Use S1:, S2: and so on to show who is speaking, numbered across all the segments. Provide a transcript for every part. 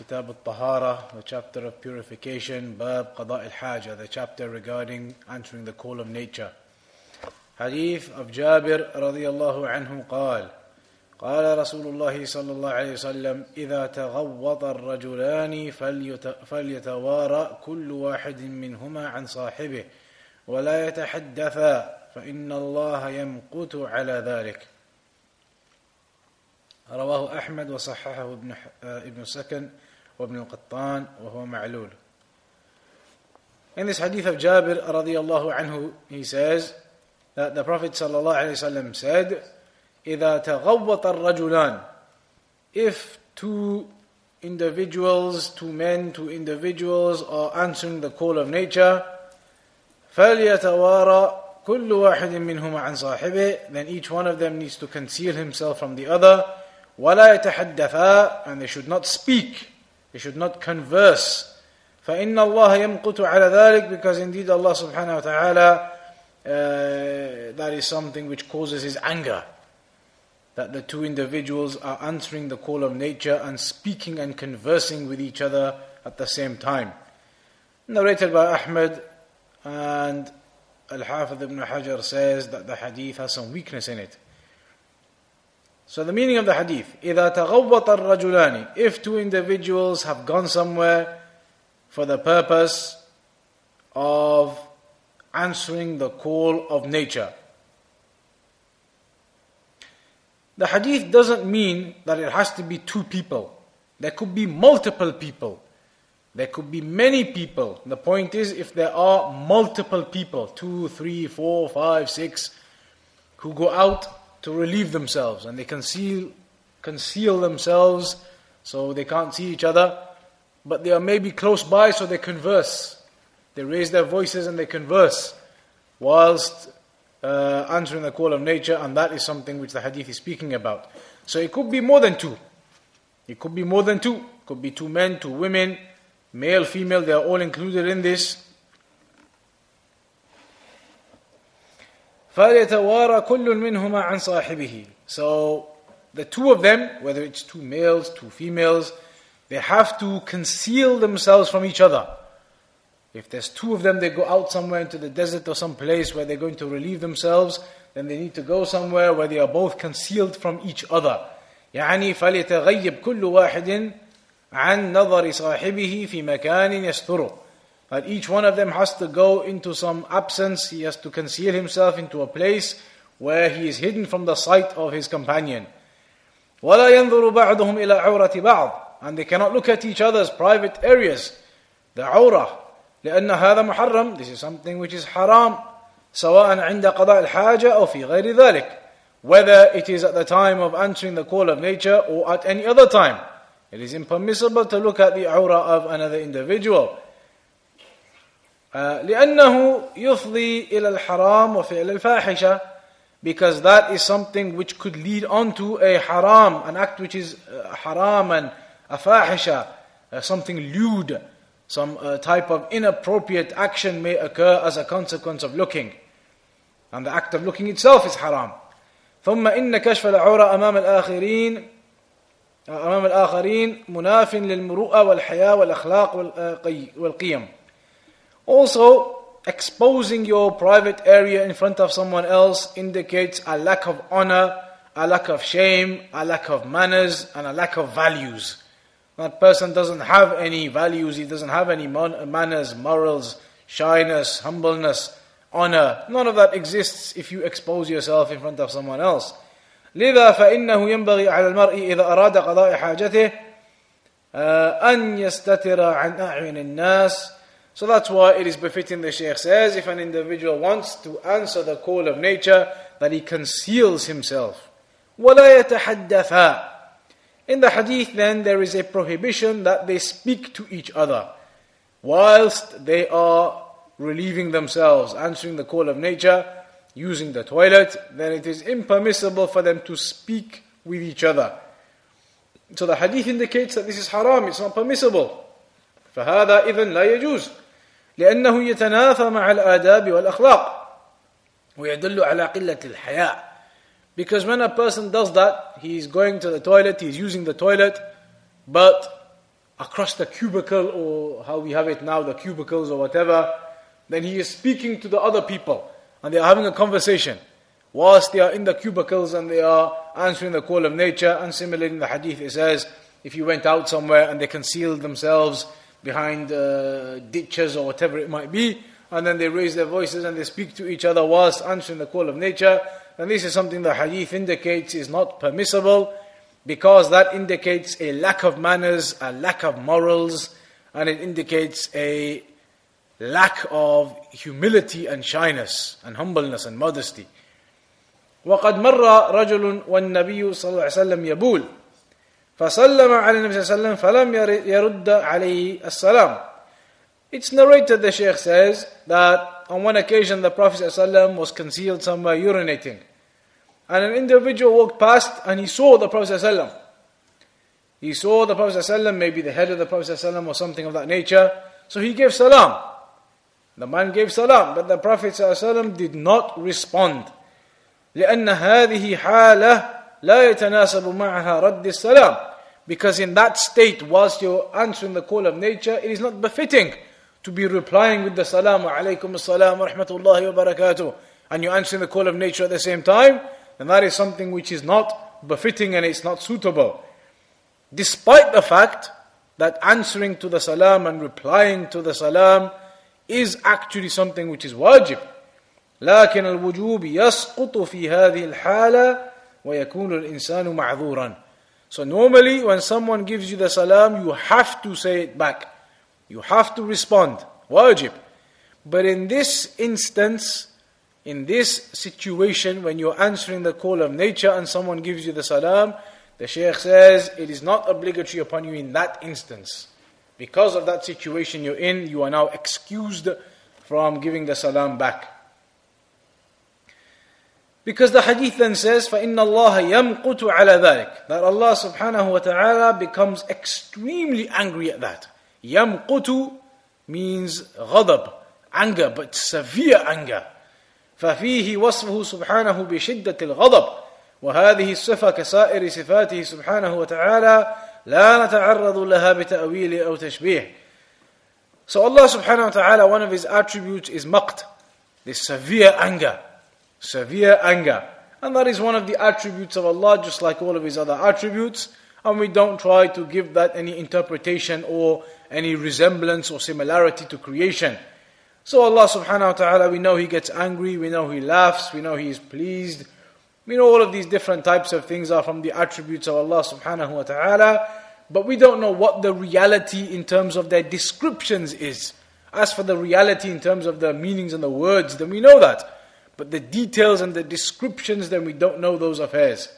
S1: كتاب الطهارة the chapter of purification باب قضاء الحاجة the chapter regarding answering the call of nature. حديث أب جابر رضي الله عنه قال قال رسول الله صلى الله عليه وسلم إذا تغوط الرجلان فليت فليتوارى كل واحد منهما عن صاحبه ولا يتحدثا فإن الله يمقت على ذلك. رواه أحمد وصححه ابن, آه، سكن. وابن القطان وهو معلول. In this hadith of Jabir radiallahu anhu, he says that the Prophet sallallahu alayhi wasallam said, إذا تغوط الرجلان If two individuals, two men, two individuals are answering the call of nature, فليتوارى كل واحد منهما عن صاحبه Then each one of them needs to conceal himself from the other. ولا يتحدثا And they should not speak. They should not converse. فإن الله يمقت على ذلك because indeed Allah subhanahu wa ta'ala uh, that is something which causes his anger. That the two individuals are answering the call of nature and speaking and conversing with each other at the same time. Narrated by Ahmed and Al-Hafidh ibn Hajar says that the hadith has some weakness in it. So the meaning of the hadith, إذا تغوط الرجلان If two individuals have gone somewhere for the purpose of answering the call of nature. The hadith doesn't mean that it has to be two people. There could be multiple people. There could be many people. The point is, if there are multiple people, two, three, four, five, six, who go out to relieve themselves and they conceal, conceal themselves so they can't see each other, but they are maybe close by so they converse. They raise their voices and they converse whilst uh, answering the call of nature, and that is something which the hadith is speaking about. So it could be more than two. It could be more than two. It could be two men, two women, male, female, they are all included in this. فَلْيَتَوَارَى كُلٌّ مِّنْهُمَا عَنْ صَاحِبِهِ So the two of them, whether it's two males, two females, they have to conceal themselves from each other. If there's two of them, they go out somewhere into the desert or some place where they're going to relieve themselves, then they need to go somewhere where they are both concealed from each other. يعني فليتغيب كل واحد عن نظر صاحبه في مكان يستره. That each one of them has to go into some absence, he has to conceal himself into a place where he is hidden from the sight of his companion. ولا ينظر بعضهم إلى عورة بعض and they cannot look at each other's private areas. The عورة لأن هذا محرم This is something which is haram سواء عند قضاء الحاجة أو في غير ذلك Whether it is at the time of answering the call of nature or at any other time. It is impermissible to look at the aura of another individual. لأنه يفضي إلى الحرام وفعل الفاحشة because that is something which could lead on to a haram, an act which is haram and a fahisha, something lewd, some uh, type of inappropriate action may occur as a consequence of looking. And the act of looking itself is haram. ثم إن كشف العورة أمام الآخرين أمام الآخرين مناف للمروءة والحياة والأخلاق والقيم. Also, exposing your private area in front of someone else indicates a lack of honor, a lack of shame, a lack of manners, and a lack of values. That person doesn't have any values, he doesn't have any manners, morals, shyness, humbleness, honor. None of that exists if you expose yourself in front of someone else. لذا فإنه ينبغي على المرء إذا أراد قضاء حاجته أن يستتر عن أعين الناس So that's why it is befitting the Shaykh says if an individual wants to answer the call of nature that he conceals himself. ولا يتحدثا In the hadith, then, there is a prohibition that they speak to each other. whilst they are relieving themselves, answering the call of nature, using the toilet, then it is impermissible for them to speak with each other. So the hadith indicates that this is haram, it's not permissible. فهذا إذن لا يجوز لأنه يتنافى مع الآداب والأخلاق ويدل على قلة الحياء because when a person does that, he's going to the toilet, he's using the toilet, but across the cubicle, or how we have it now, the cubicles or whatever, then he is speaking to the other people, and they are having a conversation. Whilst they are in the cubicles and they are answering the call of nature, and similarly in the hadith it says, if you went out somewhere and they concealed themselves behind uh, ditches or whatever it might be, and then they raise their voices and they speak to each other whilst answering the call of nature, and this is something the hadith indicates is not permissible because that indicates a lack of manners, a lack of morals, and it indicates a lack of humility and shyness and humbleness and modesty. وقد مر رجل والنبي صلى الله عليه وسلم يبول فسلم على النبي صلى الله عليه وسلم فلم يرد عليه السلام It's narrated, the Shaykh says, that on one occasion the Prophet ﷺ was concealed somewhere urinating. And an individual walked past and he saw the Prophet ﷺ. He saw the Prophet ﷺ, maybe the head of the Prophet ﷺ or something of that nature. So he gave salam. The man gave salam, but the Prophet ﷺ did not respond. لأن هذه حالة لا يتناسب معها رد السلام. Because in that state, whilst you're answering the call of nature, it is not befitting to be replying with the salam, alaykum as-salam wa rahmatullahi wa barakatuh, and you're answering the call of nature at the same time then that is something which is not befitting and it's not suitable. Despite the fact that answering to the salam and replying to the salam is actually something which is wajib. لكن الوجوب يسقط في هذه الحالة ويكون الإنسان معذورا. So normally when someone gives you the salam, you have to say it back. You have to respond. Wajib. But in this instance, in this situation, when you're answering the call of nature and someone gives you the salam, the Shaykh says it is not obligatory upon you in that instance. Because of that situation you're in, you are now excused from giving the salam back. Because the hadith then says, فَإِنَّ اللَّهَ يَمْقُتُ عَلَى ذَلك That Allah subhanahu wa ta'ala becomes extremely angry at that. يَمْقُتُ means غضب, anger, but severe anger. ففيه وصفه سبحانه بشدة الغضب وهذه الصفة كسائر صفاته سبحانه وتعالى لا نتعرض لها بتأويل أو تشبيه So Allah subhanahu wa ta'ala, one of his attributes is maqt, this severe anger. Severe anger. And that is one of the attributes of Allah, just like all of his other attributes. And we don't try to give that any interpretation or any resemblance or similarity to creation. So Allah subhanahu wa ta'ala, we know He gets angry, we know He laughs, we know He is pleased. We know all of these different types of things are from the attributes of Allah subhanahu wa ta'ala, but we don't know what the reality in terms of their descriptions is. As for the reality in terms of the meanings and the words, then we know that. But the details and the descriptions, then we don't know those affairs.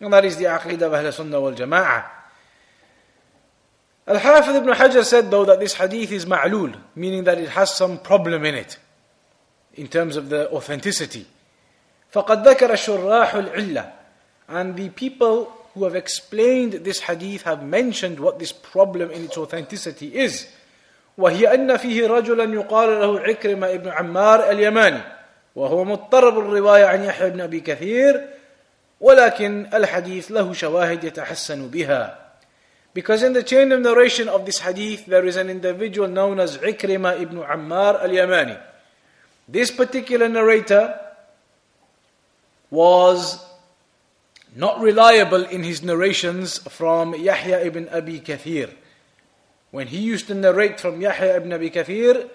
S1: And that is the aqidah of Ahl Sunnah wal Jama'ah. Al-Hafidh ibn Hajar said though that this hadith is ma'lul, meaning that it has some problem in it, in terms of the authenticity. فَقَدْ ذَكَرَ شُرَّاحُ الْعِلَّةِ And the people who have explained this hadith have mentioned what this problem in its authenticity is. وهي أن فيه رجلا يقال له عكرمة ابن عمار اليماني وهو مضطرب الرواية عن يحيى بن أبي كثير ولكن الحديث له شواهد يتحسن بها because in the chain of narration of this hadith, there is an individual known as Ikrima ibn Ammar al Yamani. This particular narrator was not reliable in his narrations from Yahya ibn Abi Kathir. When he used to narrate from Yahya ibn Abi Kathir,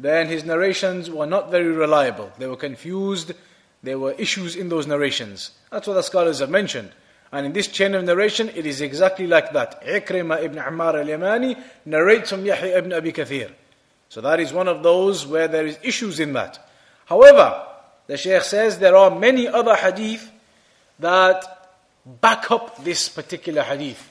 S1: then his narrations were not very reliable. They were confused, there were issues in those narrations. That's what the scholars have mentioned. And in this chain of narration, it is exactly like that. Ikrima ibn Ammar al-Yamani narrates from Yahya ibn Abi Kathir. So that is one of those where there is issues in that. However, the Shaykh says there are many other hadith that back up this particular hadith.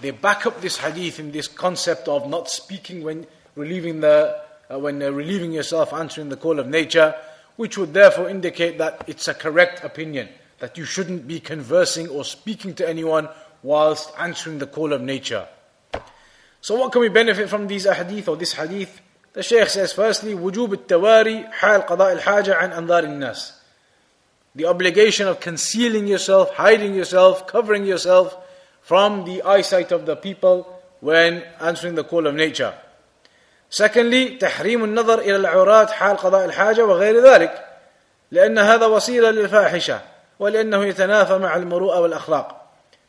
S1: They back up this hadith in this concept of not speaking when, relieving the uh, when uh, relieving yourself, answering the call of nature, which would therefore indicate that it's a correct opinion that you shouldn't be conversing or speaking to anyone whilst answering the call of nature. So what can we benefit from these ahadith or this hadith? The Shaykh says firstly, وجوب التواري حال قضاء الحاجة عن أنظار الناس. The obligation of concealing yourself, hiding yourself, covering yourself from the eyesight of the people when answering the call of nature. Secondly, تحريم النظر إلى حال قضاء الحاجة وغير ذلك لأن هذا وسيلة للفاحشة ولأنه يتنافى مع المروءة والأخلاق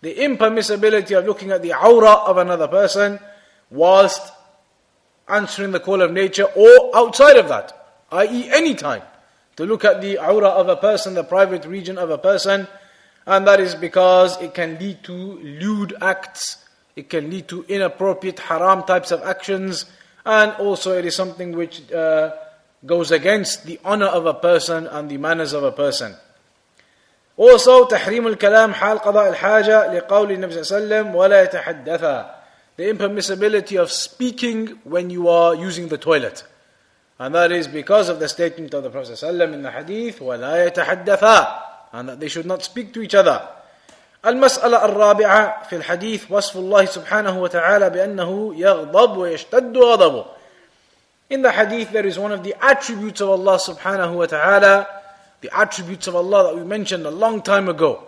S1: The impermissibility of looking at the awrah of another person whilst answering the call of nature or outside of that, i.e. any time, to look at the awrah of a person, the private region of a person, and that is because it can lead to lewd acts, it can lead to inappropriate haram types of actions, and also it is something which uh, goes against the honor of a person and the manners of a person. Also, تحريم الكلام حال قضاء الحاجة لقول النبي صلى الله عليه وسلم ولا يتحدثا the impermissibility of speaking when you are using the toilet. And that is because of the statement of the Prophet ﷺ in the hadith, وَلَا يَتَحَدَّثَا And that they should not speak to each other. المسألة الرابعة في الحديث وصف الله سبحانه وتعالى بأنه يغضب ويشتد غضبه. In the hadith there is one of the attributes of Allah subhanahu wa ta'ala, the attributes of Allah that we mentioned a long time ago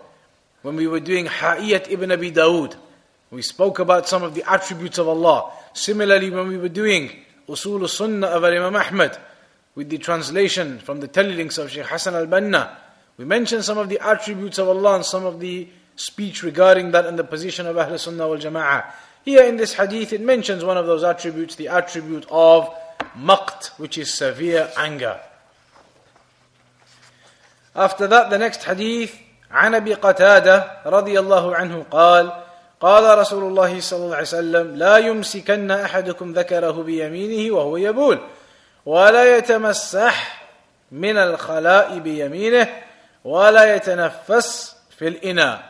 S1: when we were doing Ha'iyat ibn Abi Dawood. We spoke about some of the attributes of Allah. Similarly, when we were doing Usul Sunnah of Imam Ahmad, with the translation from the telelinks of Shaykh Hassan al Banna, we mentioned some of the attributes of Allah and some of the speech regarding that and the position of Ahl Sunnah wal Jama'ah. Here in this hadith, it mentions one of those attributes, the attribute of maqt, which is severe anger. After that, the next hadith, عن ابي قتاده رضي الله عنه قال قال رسول الله صلى الله عليه وسلم لا يمسكن احدكم ذكره بيمينه وهو يبول ولا يتمسح من الخلاء بيمينه ولا يتنفس في الاناء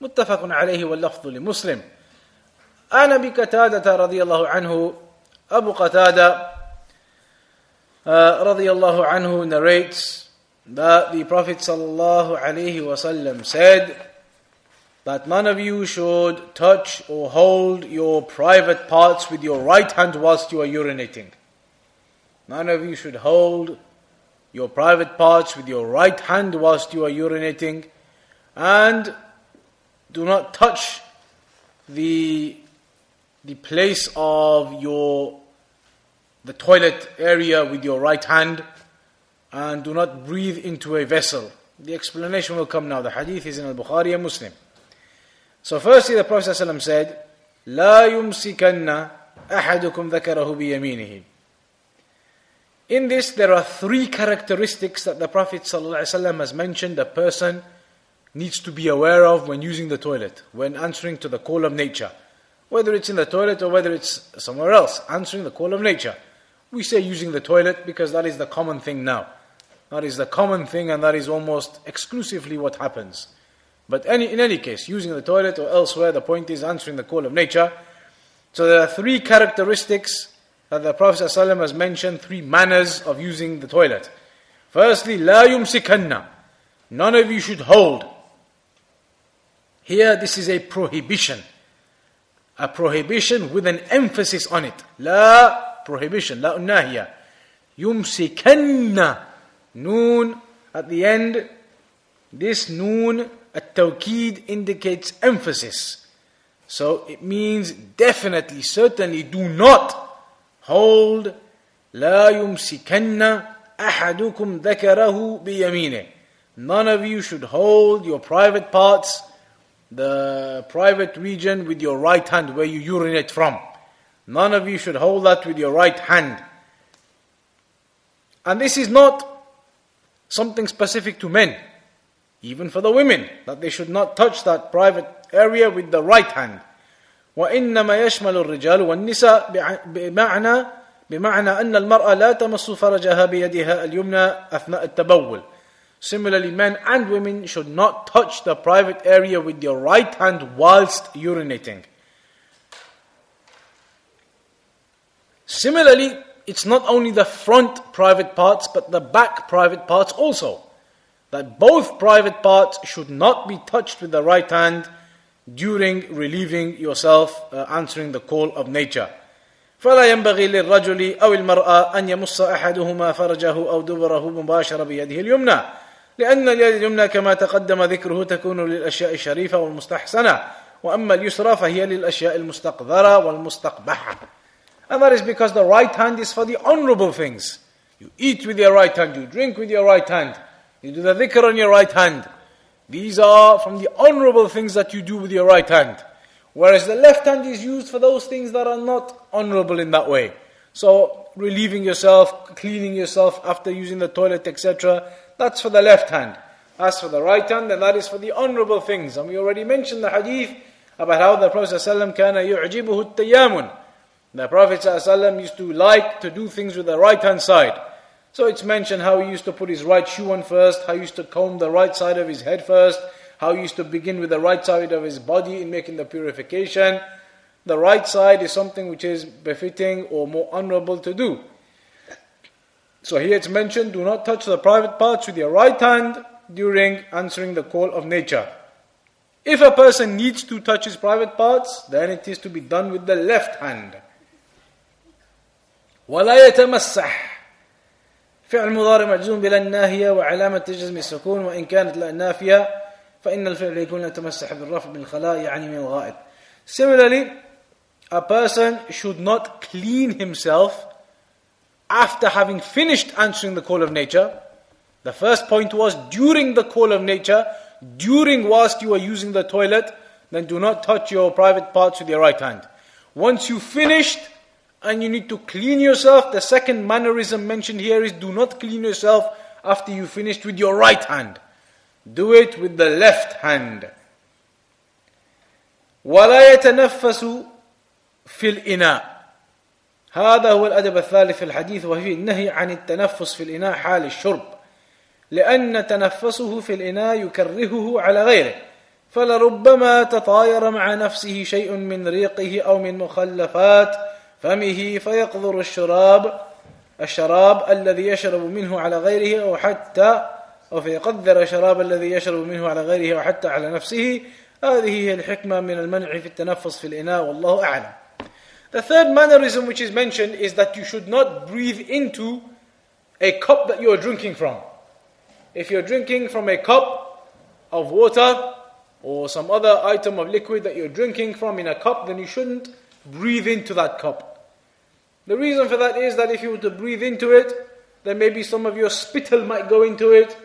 S1: متفق عليه واللفظ لمسلم انا بقتاده رضي الله عنه ابو قتاده رضي الله عنه narrates that the prophet صلى الله عليه وسلم said that none of you should touch or hold your private parts with your right hand whilst you are urinating. None of you should hold your private parts with your right hand whilst you are urinating. And do not touch the, the place of your the toilet area with your right hand and do not breathe into a vessel. The explanation will come now. The hadith is in Al Bukhari and Muslim. So firstly the Prophet ﷺ said, لا يمسكن أحدكم ذكره بيمينه. In this there are three characteristics that the Prophet ﷺ has mentioned a person needs to be aware of when using the toilet, when answering to the call of nature. Whether it's in the toilet or whether it's somewhere else, answering the call of nature. We say using the toilet because that is the common thing now. That is the common thing and that is almost exclusively what happens. But any, in any case, using the toilet or elsewhere, the point is answering the call of nature. So there are three characteristics that the Prophet ﷺ has mentioned, three manners of using the toilet. Firstly, لا يمسكن. None of you should hold. Here, this is a prohibition. A prohibition with an emphasis on it. La prohibition, la unnahiya. Yumsikanna. Noon at the end. This noon at-tawkid indicates emphasis. So it means definitely, certainly do not hold لا يمسكن أحدكم ذكره بيمينه. None of you should hold your private parts, the private region with your right hand where you urinate from. None of you should hold that with your right hand. And this is not something specific to men even for the women, that they should not touch that private area with the right hand. وإنما يشمل الرجال والنساء بمعنى بمعنى أن المرأة لا تمس فرجها بيدها اليمنى أثناء التبول. Similarly, men and women should not touch the private area with their right hand whilst urinating. Similarly, it's not only the front private parts, but the back private parts also. That both private parts should not be touched with the right hand during relieving yourself, uh, answering the call of nature. فلا ينبغي للرجل أو المرأة أن يمص أحدهما فرجه أو دبره مباشرة بيده اليمنى لأن اليد اليمنى كما تقدم ذكره تكون للأشياء الشريفة والمستحسنة وأما اليسرى فهي للأشياء المستقذرة والمستقبحة And that is because the right hand is for the honorable things. You eat with your right hand, you drink with your right hand, you do the dhikr on your right hand. These are from the honorable things that you do with your right hand. Whereas the left hand is used for those things that are not honorable in that way. So, relieving yourself, cleaning yourself after using the toilet, etc., That's for the left hand. As for the right hand, then that is for the honorable things. And we already mentioned the hadith about how the Prophet ﷺ. The Prophet ﷺ used to like to do things with the right hand side. So it's mentioned how he used to put his right shoe on first, how he used to comb the right side of his head first, how he used to begin with the right side of his body in making the purification. The right side is something which is befitting or more honorable to do. So here it's mentioned do not touch the private parts with your right hand during answering the call of nature. If a person needs to touch his private parts, then it is to be done with the left hand. ولا يتمسح فعل مضارع مجزوم بلا الناهية وعلامة تجزم السكون وإن كانت لا نافية فإن الفعل يكون يتمسح بالرفع بالخلاء يعني من الغائط Similarly, a person should not clean himself after having finished answering the call of nature. The first point was during the call of nature, during whilst you are using the toilet, then do not touch your private parts with your right hand. Once you finished, and you need to clean yourself. The second mannerism mentioned here is do not clean yourself after you finished with your right hand. Do it with the left hand. ولا يتنفس في الإناء هذا هو الأدب الثالث في الحديث وهي النهي عن التنفس في الإناء حال الشرب. لأن تنفسه في الإناء يكرهه على غيره. فلربما تطاير مع نفسه شيء من ريقه أو من مخلفات فمه فيقذر الشراب الشراب الذي يشرب منه على غيره أو حتى أو فيقذر الشراب الذي يشرب منه على غيره أو حتى على نفسه. هذه هي الحكمة من المنع في التنفس في الإناء والله أعلم. The third mannerism which is mentioned is that you should not breathe into a cup that you are drinking from. If you're drinking from a cup of water or some other item of liquid that you're drinking from in a cup, then you shouldn't breathe into that cup. The reason for that is that if you were to breathe into it, then maybe some of your spittle might go into it,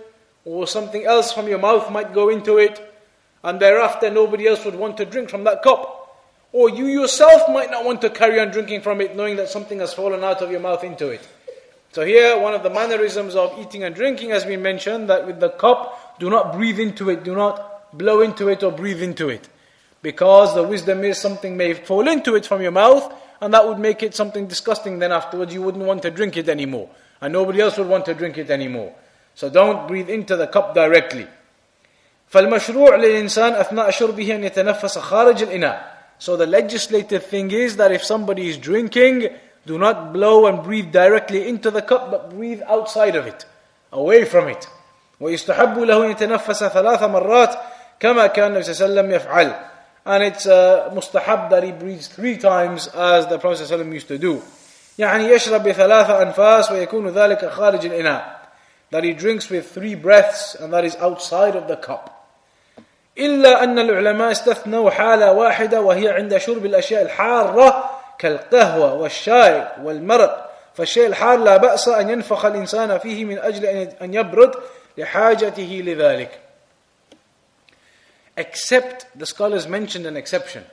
S1: or something else from your mouth might go into it, and thereafter nobody else would want to drink from that cup. Or you yourself might not want to carry on drinking from it, knowing that something has fallen out of your mouth into it. So, here, one of the mannerisms of eating and drinking has been mentioned that with the cup, do not breathe into it, do not blow into it or breathe into it. Because the wisdom is something may fall into it from your mouth, and that would make it something disgusting then afterwards you wouldn't want to drink it anymore and nobody else would want to drink it anymore so don't breathe into the cup directly فالمشروع للإنسان أثناء شربه أن يتنفس خارج الإناء so the legislative thing is that if somebody is drinking do not blow and breathe directly into the cup but breathe outside of it away from it ويستحب له أن يتنفس ثلاث مرات كما كان النبي صلى الله عليه وسلم يفعل and it's uh, mustahab that he breathes three times as the Prophet ﷺ used to do. يعني يشرب بثلاث أنفاس ويكون ذلك خارج الإناء that he drinks with three breaths and that is outside of the cup. إلا أن العلماء استثنوا حالة واحدة وهي عند شرب الأشياء الحارة كالقهوة والشاي والمرق فالشيء الحار لا بأس أن ينفخ الإنسان فيه من أجل أن يبرد لحاجته لذلك. except the scholars mentioned an exception.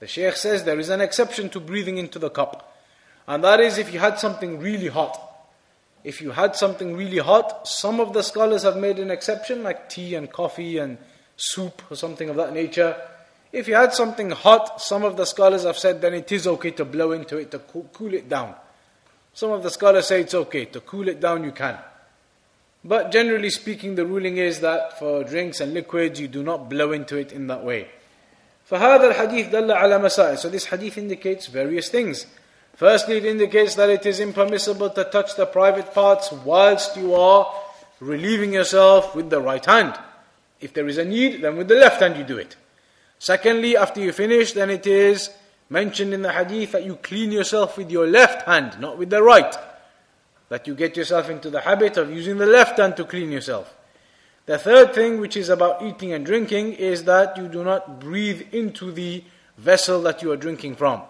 S1: The Shaykh says there is an exception to breathing into the cup. And that is if you had something really hot. If you had something really hot, some of the scholars have made an exception, like tea and coffee and soup or something of that nature. If you had something hot, some of the scholars have said then it is okay to blow into it to cool it down. Some of the scholars say it's okay to cool it down, you can. But generally speaking, the ruling is that for drinks and liquids, you do not blow into it in that way. فهذا الحديث دل على مسائل. So this hadith indicates various things. Firstly, it indicates that it is impermissible to touch the private parts whilst you are relieving yourself with the right hand. If there is a need, then with the left hand you do it. Secondly, after you finish, then it is mentioned in the hadith that you clean yourself with your left hand, not with the right. That you get yourself into the habit of using the left hand to clean yourself. The third thing, which is about eating and drinking, is that you do not breathe into the vessel that you are drinking from.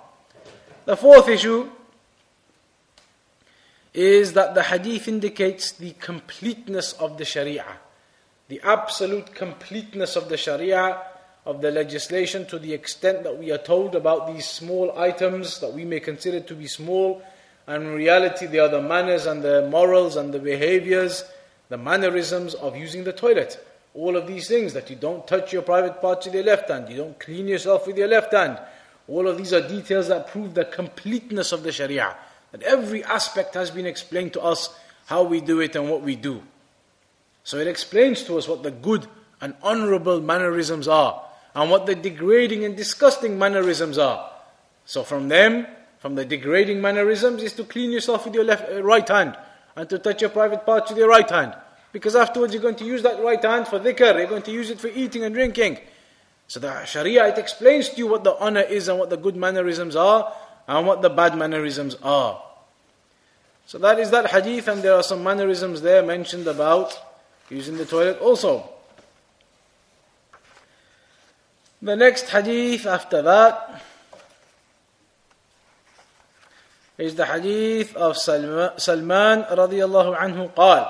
S1: The fourth issue is that the hadith indicates the completeness of the sharia, the absolute completeness of the sharia, of the legislation to the extent that we are told about these small items that we may consider to be small, and in reality they are the manners and the morals and the behaviors, the mannerisms of using the toilet. All of these things that you don't touch your private parts with your left hand, you don't clean yourself with your left hand. All of these are details that prove the completeness of the Sharia. That every aspect has been explained to us how we do it and what we do. So it explains to us what the good and honorable mannerisms are and what the degrading and disgusting mannerisms are. So from them, from the degrading mannerisms is to clean yourself with your left, uh, right hand and to touch your private parts with your right hand. Because afterwards you're going to use that right hand for dhikr, you're going to use it for eating and drinking. So the Sharia, it explains to you what the honor is and what the good mannerisms are and what the bad mannerisms are. So that is that hadith and there are some mannerisms there mentioned about using the toilet also. The next hadith after that is the hadith of Salman radiallahu anhu قال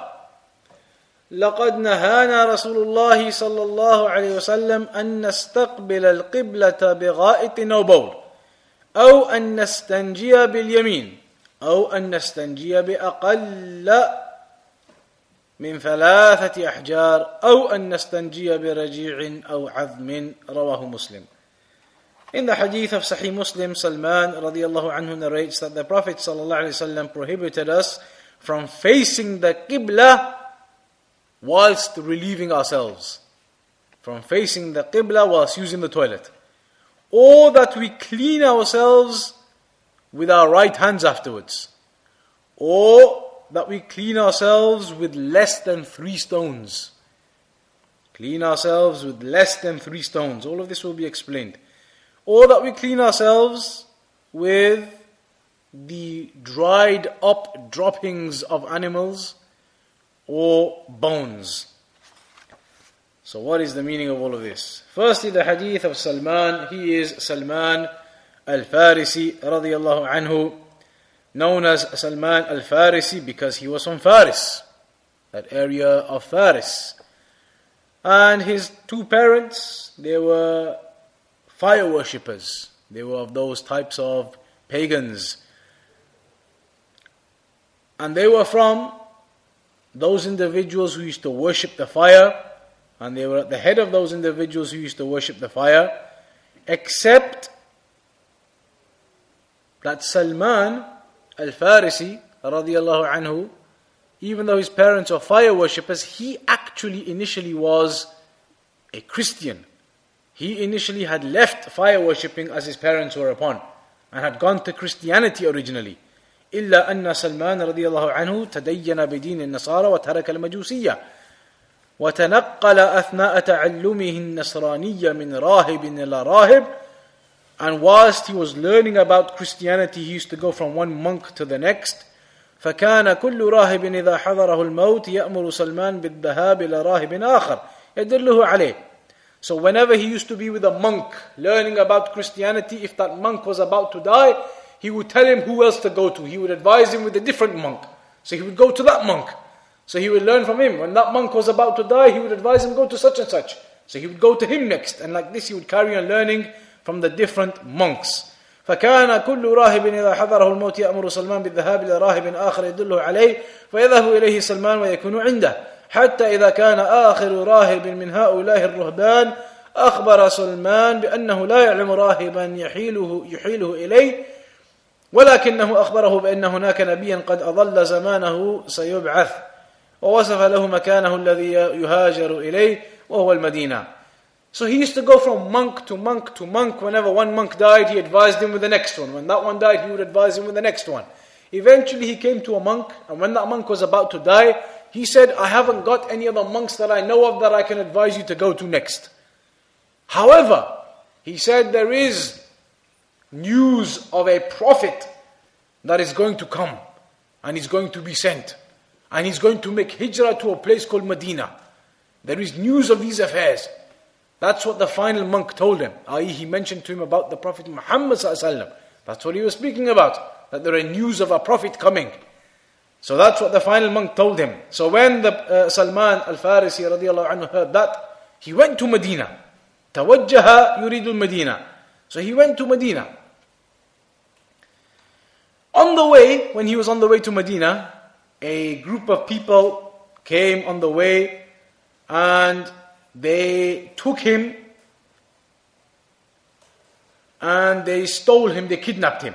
S1: لقد نهانا رسول الله صلى الله عليه وسلم أن نستقبل القبلة بغائط أو بول أو أن نستنجي باليمين أو أن نستنجي بأقل من ثلاثة أحجار أو أن نستنجي برجيع أو عظم رواه مسلم In the hadith of Sahih Muslim, Salman radiallahu anhu narrates that the Prophet sallallahu alaihi wasallam prohibited us from facing the Qibla whilst relieving ourselves from facing the Qibla whilst using the toilet. Or that we clean ourselves with our right hands afterwards. Or that we clean ourselves with less than three stones. Clean ourselves with less than three stones. All of this will be explained. Or that we clean ourselves with the dried up droppings of animals or bones. So, what is the meaning of all of this? Firstly, the hadith of Salman. He is Salman al Farisi, radiallahu anhu, known as Salman al Farisi because he was from Faris, that area of Faris. And his two parents, they were fire worshippers. They were of those types of pagans. And they were from those individuals who used to worship the fire, and they were at the head of those individuals who used to worship the fire, except that Salman al Farisi, radiallahu anhu, even though his parents are fire worshippers, he actually initially was a Christian. He initially had left fire worshipping as his parents were upon and had gone to Christianity originally. إلا أن سلمان رضي الله عنه تدين بدين النصارى وترك المجوسية وتنقل أثناء تعلمه النصرانية من راهب إلى راهب and whilst he was learning about Christianity he used to go from one monk to the next فكان كل راهب إذا حضره الموت يأمر سلمان بالذهاب إلى راهب آخر يدله عليه So whenever he used to be with a monk learning about Christianity, if that monk was about to die, he would tell him who else to go to. He would advise him with a different monk. So he would go to that monk. So he would learn from him. When that monk was about to die, he would advise him go to such and such. So he would go to him next. And like this he would carry on learning from the different monks. فكان كل راهب إذا حضره الموت يأمر سلمان بالذهاب إلى راهب آخر يدله عليه فيذهب إليه سلمان ويكون عنده حتى إذا كان آخر راهب من هؤلاء الرهبان أخبر سلمان بأنه لا يعلم راهبا يحيله, يحيله إليه ولكنه أخبره بأن هناك نبيا قد أضل زمانه سيبعث ووصف له مكانه الذي يهاجر إليه وهو المدينة So he used to go from monk to monk to monk. Whenever one monk died, he advised him with the next one. When that one died, he would advise him with the next one. Eventually, he came to a monk, and when that monk was about to die, he said, I haven't got any other monks that I know of that I can advise you to go to next. However, he said, there is news of a prophet that is going to come, and he's going to be sent, and he's going to make hijrah to a place called Medina. There is news of these affairs. That's what the final monk told him. I.e., he mentioned to him about the Prophet Muhammad. That's what he was speaking about. That there are news of a Prophet coming. So that's what the final monk told him. So when the uh, Salman al-Farisi radiallahu anhu heard that, he went to Medina. توجه يريد المدينة. So he went to Medina. On the way, when he was on the way to Medina, a group of people came on the way and they took him and they stole him, they kidnapped him.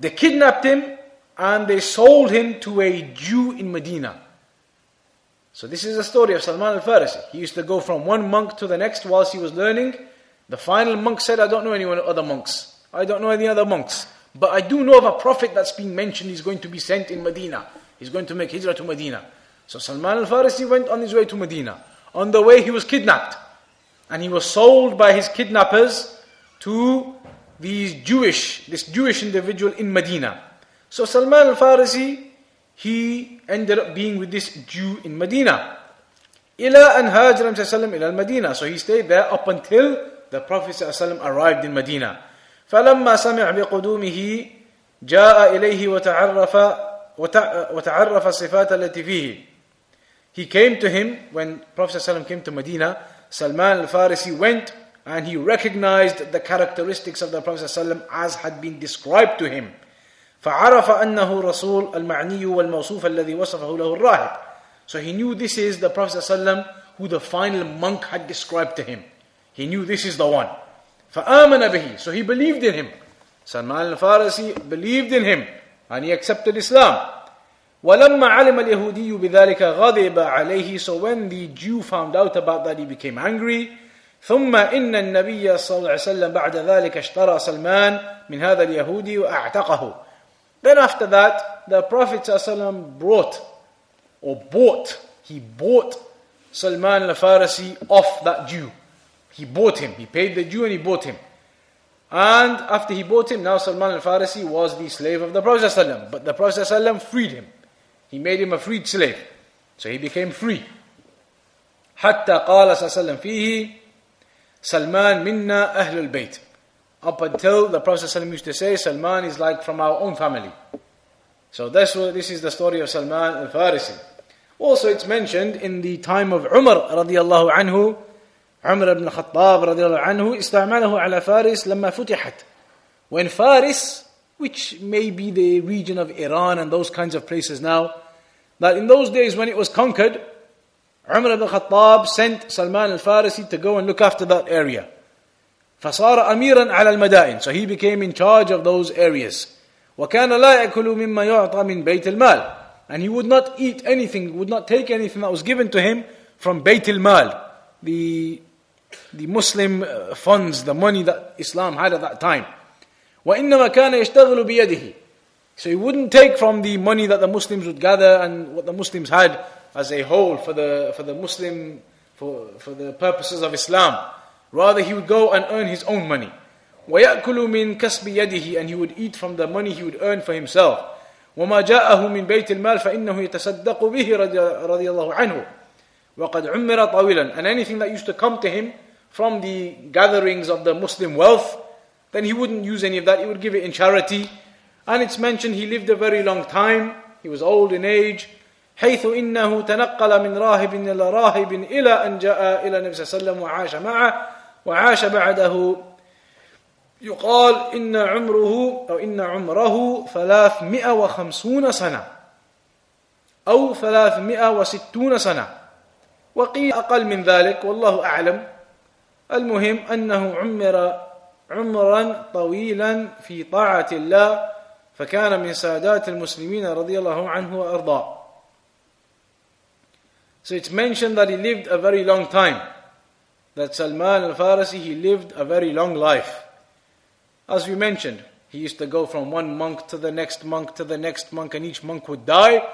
S1: They kidnapped him and they sold him to a Jew in Medina. So this is the story of Salman al-Farisi. He used to go from one monk to the next whilst he was learning. The final monk said, I don't know any other monks. I don't know any other monks. But I do know of a prophet that's being mentioned. He's going to be sent in Medina. He's going to make hijrah to Medina. So Salman al-Farisi went on his way to Medina. On the way he was kidnapped. And he was sold by his kidnappers to these Jewish, this Jewish individual in Medina. So Salman al-Farisi, he ended up being with this Jew in Medina. إلى أن هاجر النبي صلى الله عليه وسلم So he stayed there up until the Prophet صلى الله عليه وسلم arrived in Medina. فلما سمع بقدومه جاء إليه وتعرف وتعرف الصفات التي فيه he came to him when Prophet ﷺ came to Medina. Salman al-Farisi went and he recognized the characteristics of the Prophet ﷺ as had been described to him. فعرف أنه رسول المعني والموصوف الذي وصفه له الراهب. So he knew this is the Prophet ﷺ who the final monk had described to him. He knew this is the one. فآمن به. So he believed in him. Salman al-Farisi believed in him and he accepted Islam. ولما علم اليهودي بذلك غضب عليه so when the Jew found out about that he became angry ثم إن النبي صلى الله عليه وسلم بعد ذلك اشترى سلمان من هذا اليهودي وأعتقه then after that the Prophet صلى الله عليه وسلم brought or bought he bought Salman al-Farisi off that Jew he bought him he paid the Jew and he bought him and after he bought him now Salman al-Farisi was the slave of the Prophet ﷺ, but the Prophet ﷺ freed him he made him a freed slave. So he became free. حتى قال صلى الله عليه وسلم فيه سلمان منا أهل البيت up until the Prophet ﷺ used to say Salman is like from our own family. So this, this is the story of Salman al-Farisi. Also it's mentioned in the time of Umar radiallahu anhu عمر بن الخطاب رضي الله عنه استعمله على فارس لما فتحت when Faris which may be the region of Iran and those kinds of places now, that in those days when it was conquered, Umar ibn Khattab sent Salman al-Farisi to go and look after that area. فصار أميرا على المدائن So he became in charge of those areas. وكان لا يأكل مما يعطى من بيت المال And he would not eat anything, would not take anything that was given to him from Bayt al-Mal, the, the Muslim uh, funds, the money that Islam had at that time. وإنما كان يشتغل بيده so he wouldn't take from the money that the Muslims would gather and what the Muslims had as a whole for the for the Muslim for, for the purposes of Islam. Rather he would go and earn his own money. ويأكل من كسب يده and he would eat from the money he would earn for himself. وما جاءه من بيت المال فإنه يتصدق به رضي الله عنه. وقد عمر طويلا and anything that used to come to him from the gatherings of the Muslim wealth then he wouldn't use any of that, he would give it in charity. And it's mentioned he lived a very long time, he was old in age. حيث إنه تنقل من راهب إلى راهب إلى أن جاء إلى النبي صلى الله عليه وسلم وعاش معه وعاش بعده. يقال إن عمره أو إن عمره ثلاثمائة وخمسون سنة أو ثلاثمائة وستون سنة. وقيل أقل من ذلك والله أعلم. المهم أنه عمر عمرا طويلا في طاعة الله فكان من سادات المسلمين رضي الله عنه وأرضاه So it's mentioned that he lived a very long time. that Salman al-Farisi, he lived a very long life. As we mentioned, he used to go from one monk to the next monk to the next monk and each monk would die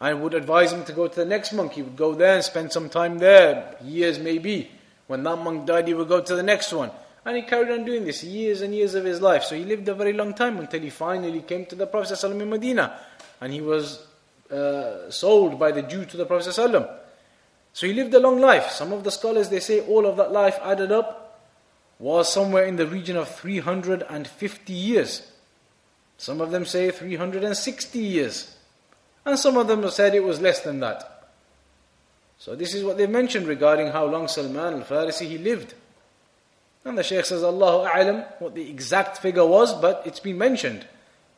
S1: and would advise him to go to the next monk. He would go there and spend some time there, years maybe. When that monk died, he would go to the next one. And he carried on doing this years and years of his life. So he lived a very long time until he finally came to the Prophet ﷺ in Medina. And he was uh, sold by the Jew to the Prophet ﷺ. So he lived a long life. Some of the scholars, they say all of that life added up was somewhere in the region of 350 years. Some of them say 360 years. And some of them have said it was less than that. So this is what they mentioned regarding how long Salman al-Farisi he lived. And the Shaykh says, Allahu A'lam, what the exact figure was, but it's been mentioned.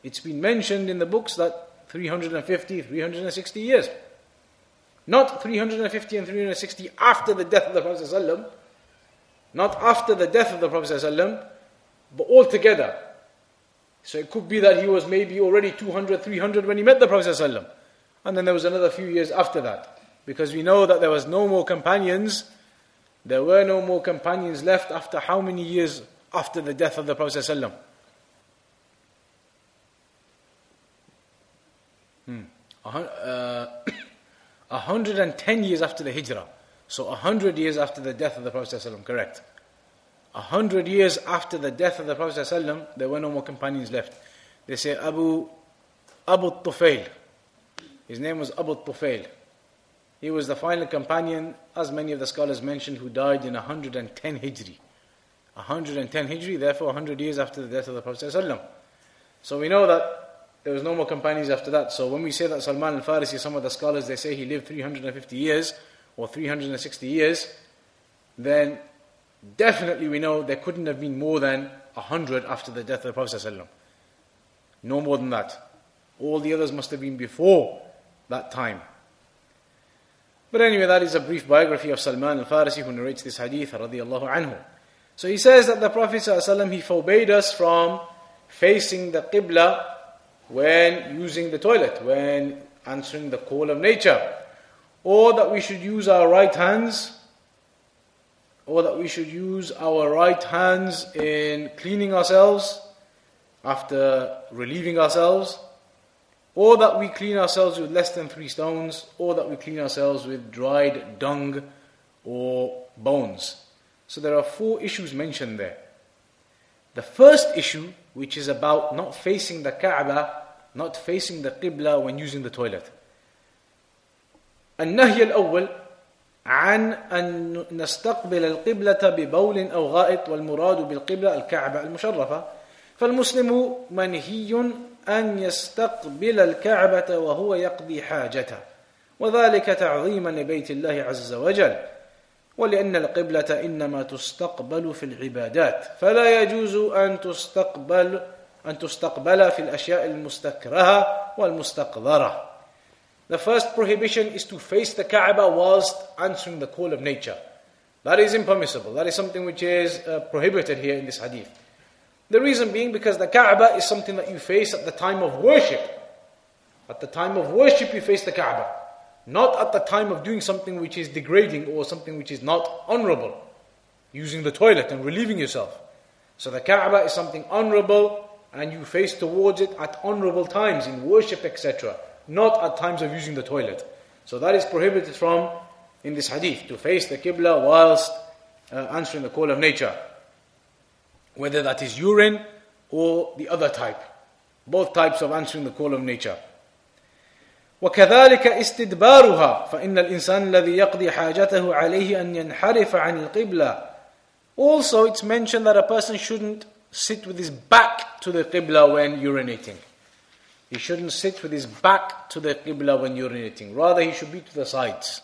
S1: It's been mentioned in the books that 350, 360 years. Not 350 and 360 after the death of the Prophet ﷺ, not after the death of the Prophet ﷺ, but altogether. So it could be that he was maybe already 200, 300 when he met the Prophet ﷺ. And then there was another few years after that. Because we know that there was no more companions there were no more companions left after how many years after the death of the Prophet ﷺ? Hmm. Uh, 110 years after the Hijrah. So 100 years after the death of the Prophet ﷺ, correct. 100 years after the death of the Prophet ﷺ, there were no more companions left. They say Abu, Abu Tufail. His name was Abu Tufail. He was the final companion, as many of the scholars mentioned, who died in 110 Hijri. 110 Hijri, therefore 100 years after the death of the Prophet. So we know that there was no more companions after that. So when we say that Salman al Farisi, some of the scholars they say he lived 350 years or 360 years, then definitely we know there couldn't have been more than 100 after the death of the Prophet. No more than that. All the others must have been before that time. But anyway, that is a brief biography of Salman al-Farisi who narrates this hadith, radiallahu anhu. So he says that the Prophet ﷺ, he forbade us from facing the Qibla when using the toilet, when answering the call of nature. Or that we should use our right hands, or that we should use our right hands in cleaning ourselves after relieving ourselves or that we clean ourselves with less than three stones, or that we clean ourselves with dried dung or bones. So there are four issues mentioned there. The first issue, which is about not facing the Kaaba, not facing the Qibla when using the toilet. النهي الأول عن أن نستقبل القبلة ببول أو غائط والمراد بالقبلة الكعبة المشرفة فالمسلم منهي أن يستقبل الكعبة وهو يقضي حاجته وذلك تعظيما لبيت الله عز وجل ولأن القبلة إنما تستقبل في العبادات فلا يجوز أن تستقبل أن تستقبل في الأشياء المستكرهة والمستقذرة The first prohibition is to face the Kaaba whilst answering the call of nature. That is impermissible. That is something which is uh, prohibited here in this hadith. The reason being because the Kaaba is something that you face at the time of worship. At the time of worship, you face the Kaaba. Not at the time of doing something which is degrading or something which is not honorable. Using the toilet and relieving yourself. So the Kaaba is something honorable and you face towards it at honorable times in worship, etc. Not at times of using the toilet. So that is prohibited from in this hadith to face the Qibla whilst uh, answering the call of nature whether that is urine or the other type. Both types of answering the call of nature. وكذلك استدبارها فإن الإنسان الذي يقضي حاجته عليه أن ينحرف عن القبلة Also it's mentioned that a person shouldn't sit with his back to the Qibla when urinating. He shouldn't sit with his back to the Qibla when urinating. Rather he should be to the sides.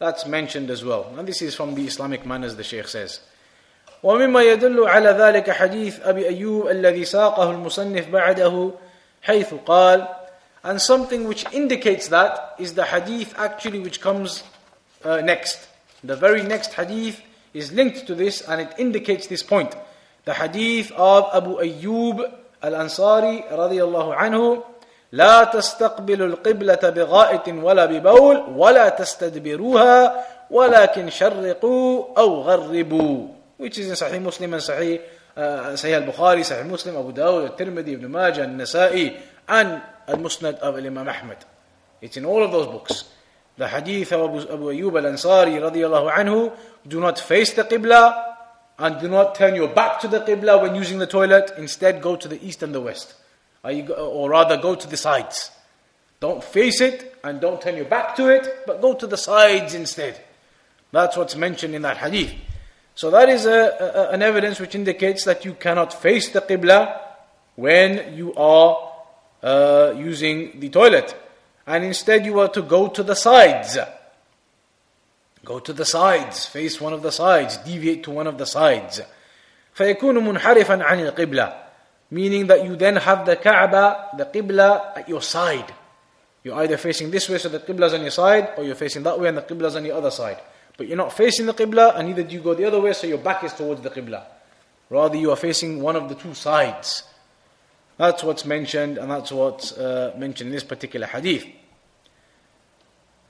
S1: That's mentioned as well. And this is from the Islamic manners the Shaykh says. ومما يدل على ذلك حديث أبي أيوب الذي ساقه المصنف بعده حيث قال and something which indicates that is the hadith actually which comes uh, next the very next hadith is linked to this and it indicates this point the hadith of Abu Ayyub al-Ansari رضي الله عنه لا تستقبلوا القبلة بغائط ولا ببول ولا تستدبروها ولكن شرقوا أو غربوا which is in Sahih Muslim and Sahih uh, Sahih al-Bukhari, Sahih Muslim, Abu Dawud, Tirmidhi, Ibn Majah, Nasa'i and Al-Musnad of Imam Ahmad. It's in all of those books. The hadith of Abu, Abu Ayyub al-Ansari radiyallahu anhu, do not face the Qibla and do not turn your back to the Qibla when using the toilet. Instead, go to the east and the west. or rather, go to the sides. Don't face it and don't turn your back to it, but go to the sides instead. That's what's mentioned in that hadith. So that is a, a, an evidence which indicates that you cannot face the Qibla when you are uh, using the toilet. And instead you are to go to the sides. Go to the sides, face one of the sides, deviate to one of the sides. فيكون منحرفا عن القبلة meaning that you then have the Kaaba, the Qibla at your side. You're either facing this way so the Qibla is on your side, or you're facing that way and the Qibla is on the other side. But you're not facing the Qibla, and neither do you go the other way, so your back is towards the Qibla. Rather, you are facing one of the two sides. That's what's mentioned, and that's what's uh, mentioned in this particular hadith.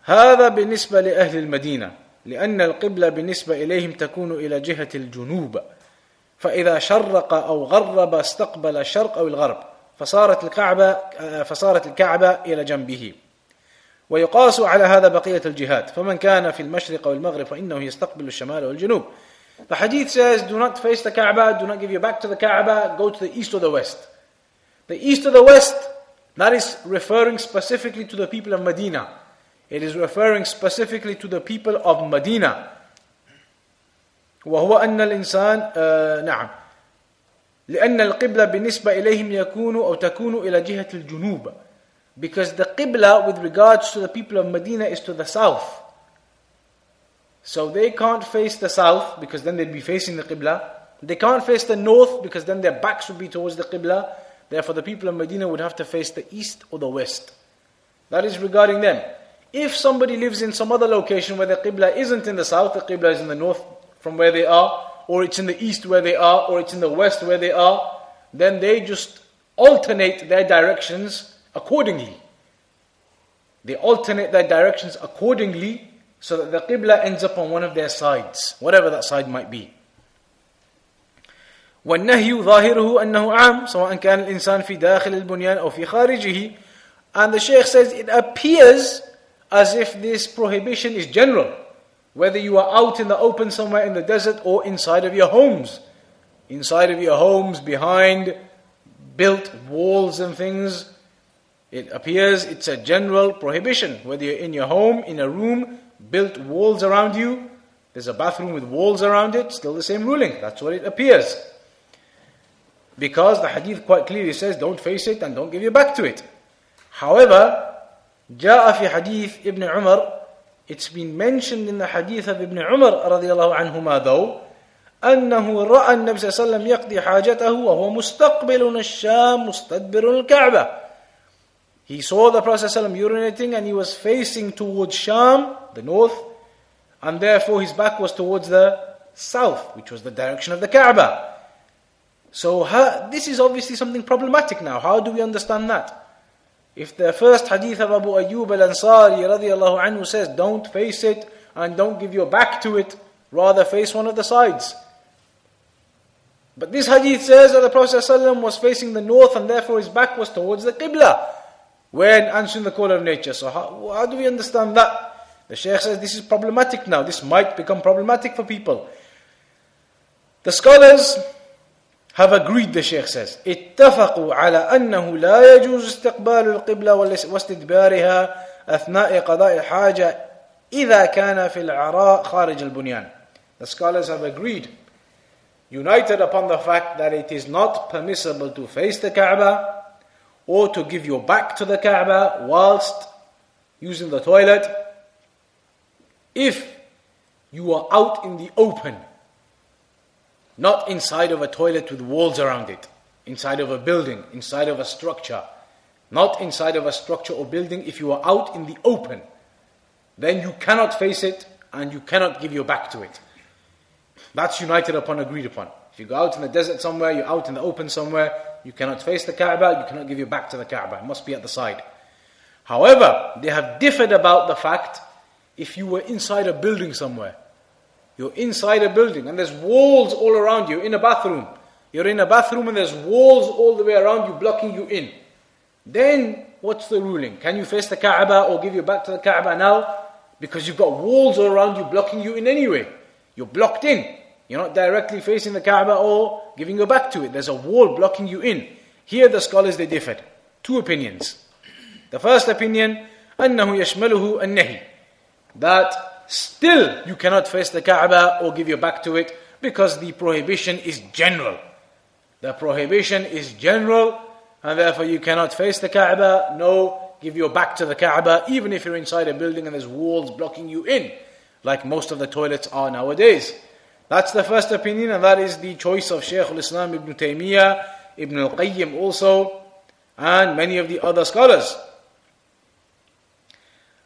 S1: هذا بالنسبة لأهل المدينة لأن القبلة بالنسبة إليهم تكون إلى جهة الجنوب فإذا شرق أو غرب استقبل الشرق أو الغرب فصارت الكعبة فصارت الكعبة إلى جنبه ويقاس على هذا بقية الجهات فمن كان في المشرق والمغرب فإنه يستقبل الشمال والجنوب The hadith says, do not face the Kaaba, do not give your back to the Kaaba, go to the east or the west. The east or the west, that is referring specifically to the people of Medina. It is referring specifically to the people of Medina. وهو أن الإنسان آه نعم لأن القبلة بالنسبة إليهم يكون أو تكون إلى جهة الجنوب because the Qibla with regards to the people of Medina is to the south. So they can't face the south because then they'd be facing the Qibla. They can't face the north because then their backs would be towards the Qibla. Therefore, the people of Medina would have to face the east or the west. That is regarding them. If somebody lives in some other location where the Qibla isn't in the south, the Qibla is in the north from where they are, or it's in the east where they are, or it's in the west where they are, then they just alternate their directions accordingly. They alternate their directions accordingly so that the Qibla ends up on one of their sides, whatever that side might be. والنهي ظاهره أنه عام سواء كان الإنسان في داخل البنيان أو في خارجه and the Shaykh says it appears as if this prohibition is general whether you are out in the open somewhere in the desert or inside of your homes inside of your homes behind built walls and things it appears it's a general prohibition. Whether you're in your home, in a room, built walls around you, there's a bathroom with walls around it, still the same ruling. That's what it appears. Because the hadith quite clearly says, don't face it and don't give your back to it. However, جاء في حديث ابن عمر It's been mentioned in the hadith of Ibn Umar رضي الله عنهما though أنه رأى النبي صلى الله عليه وسلم يقضي حاجته وهو مستقبل الشام مستدبر الكعبة he saw the Prophet ﷺ urinating and he was facing towards Sham, the north, and therefore his back was towards the south, which was the direction of the Kaaba. So this is obviously something problematic now. How do we understand that? If the first hadith of Abu Ayyub al-Ansari radiallahu anhu says, don't face it and don't give your back to it, rather face one of the sides. But this hadith says that the Prophet ﷺ was facing the north and therefore his back was towards the Qibla when answering the call of nature. So, how, how do we understand that? The Shaykh says this is problematic now. This might become problematic for people. The scholars have agreed, the Shaykh says, اتفقوا على أنه لا يجوز استقبال القبلة واستدبارها أثناء قضاء الحاجة إذا كان في العراء خارج البنيان. The scholars have agreed, united upon the fact that it is not permissible to face the Kaaba or to give your back to the Kaaba whilst using the toilet if you are out in the open, not inside of a toilet with walls around it, inside of a building, inside of a structure, not inside of a structure or building, if you are out in the open, then you cannot face it and you cannot give your back to it. That's united upon, agreed upon. If you go out in the desert somewhere, you're out in the open somewhere, you cannot face the Kaaba, you cannot give your back to the Kaaba. It must be at the side. However, they have differed about the fact if you were inside a building somewhere. You're inside a building and there's walls all around you in a bathroom. You're in a bathroom and there's walls all the way around you blocking you in. Then what's the ruling? Can you face the Kaaba or give your back to the Kaaba now? Because you've got walls all around you blocking you in anyway. You're blocked in. You're not directly facing the Kaaba or giving your back to it. There's a wall blocking you in. Here the scholars they differed. Two opinions. The first opinion, أنه يشمله النهي. That still you cannot face the Kaaba or give your back to it because the prohibition is general. The prohibition is general and therefore you cannot face the Kaaba, no, give your back to the Kaaba, even if you're inside a building and there's walls blocking you in, like most of the toilets are nowadays. That's the first opinion, and that is the choice of Shaykh al-Islam ibn Taymiyyah, Ibn al-Qayyim also, and many of the other scholars.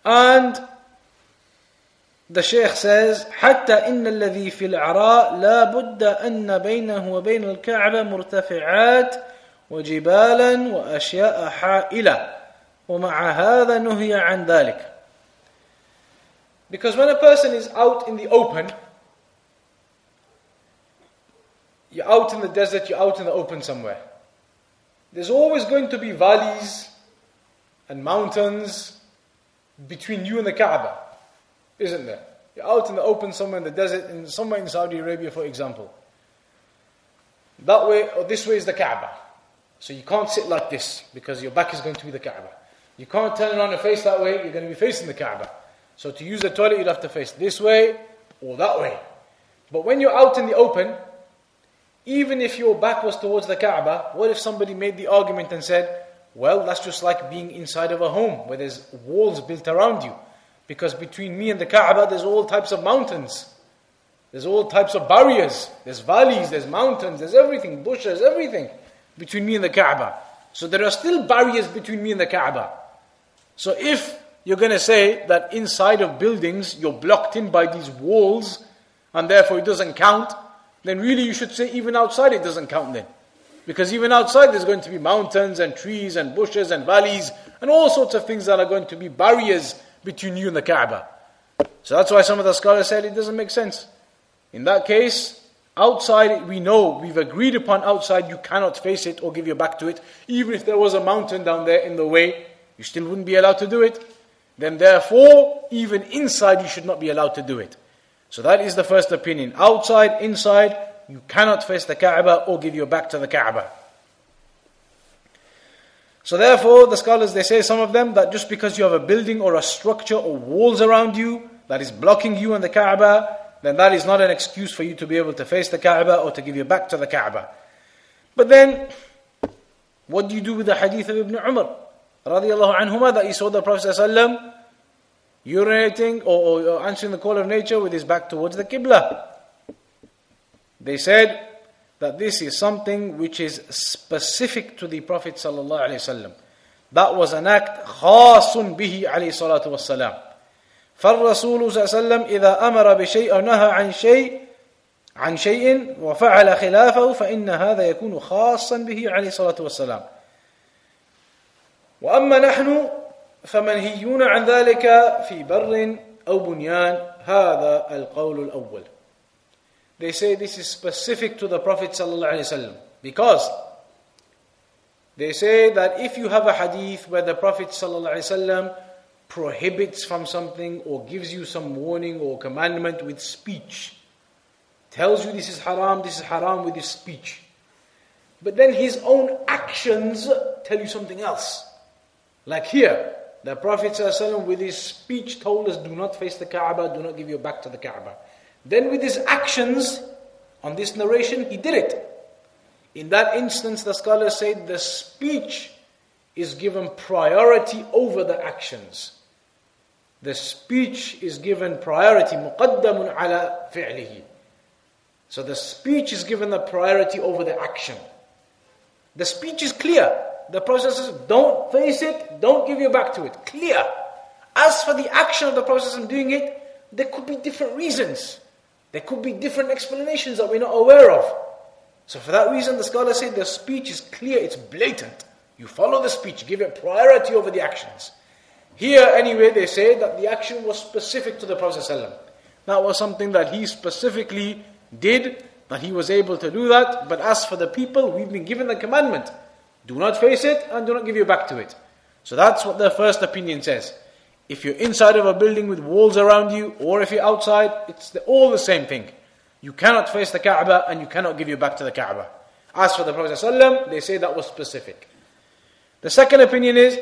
S1: And the Shaykh says, حتى إن الذي في العراء لا بد أن بينه وبين الكعبة مرتفعات وجبالا وأشياء حائلة ومع هذا نهي عن ذلك Because when a person is out in the open, you're out in the desert, you're out in the open somewhere. There's always going to be valleys and mountains between you and the Kaaba, isn't there? You're out in the open somewhere in the desert, in somewhere in Saudi Arabia, for example. That way, or this way is the Kaaba. So you can't sit like this because your back is going to be the Kaaba. You can't turn around and face that way, you're going to be facing the Kaaba. So to use the toilet, you'd have to face this way or that way. But when you're out in the open, even if your back was towards the Kaaba, what if somebody made the argument and said, well, that's just like being inside of a home where there's walls built around you. Because between me and the Kaaba, there's all types of mountains. There's all types of barriers. There's valleys, there's mountains, there's everything, bushes, everything between me and the Kaaba. So there are still barriers between me and the Kaaba. So if you're going to say that inside of buildings you're blocked in by these walls and therefore it doesn't count, then really you should say even outside it doesn't count then. Because even outside there's going to be mountains and trees and bushes and valleys and all sorts of things that are going to be barriers between you and the Kaaba. So that's why some of the scholars said it doesn't make sense. In that case, Outside, we know, we've agreed upon outside, you cannot face it or give your back to it. Even if there was a mountain down there in the way, you still wouldn't be allowed to do it. Then, therefore, even inside, you should not be allowed to do it. So, that is the first opinion. Outside, inside, you cannot face the Kaaba or give your back to the Kaaba. So, therefore, the scholars they say, some of them, that just because you have a building or a structure or walls around you that is blocking you and the Kaaba, then that is not an excuse for you to be able to face the Kaaba or to give your back to the Kaaba. But then, what do you do with the hadith of Ibn Umar? Radiallahu anhuma, that he saw the Prophet ﷺ urinating or, or answering the call of nature with his back towards the Qibla. They said that this is something which is specific to the Prophet ﷺ. That was an act خاص به عليه الصلاة والسلام. فالرسول صلى الله عليه وسلم إذا أمر بشيء أو نهى عن شيء عن شيء وفعل خلافه فإن هذا يكون خاصا به عليه الصلاة والسلام وأما نحن فمنهيون عن ذلك في بر أو بنيان هذا القول الأول They say this is specific to the Prophet صلى الله عليه وسلم because they say that if you have a hadith where the Prophet صلى الله عليه وسلم prohibits from something or gives you some warning or commandment with speech. Tells you this is haram, this is haram with his speech. But then his own actions tell you something else. Like here, the Prophet ﷺ with his speech told us, do not face the Kaaba, do not give your back to the Kaaba. Then with his actions, on this narration, he did it. In that instance, the scholars say the speech is given priority over the actions the speech is given priority مقدم على فعله so the speech is given the priority over the action the speech is clear the process is don't face it don't give your back to it clear as for the action of the process of doing it there could be different reasons there could be different explanations that we're not aware of So for that reason, the scholars say the speech is clear, it's blatant. You follow the speech, give it priority over the actions. Here, anyway, they say that the action was specific to the Prophet. That was something that he specifically did, that he was able to do that. But as for the people, we've been given the commandment do not face it and do not give your back to it. So that's what the first opinion says. If you're inside of a building with walls around you, or if you're outside, it's the, all the same thing. You cannot face the Kaaba and you cannot give your back to the Kaaba. As for the Prophet ﷺ, they say that was specific. The second opinion is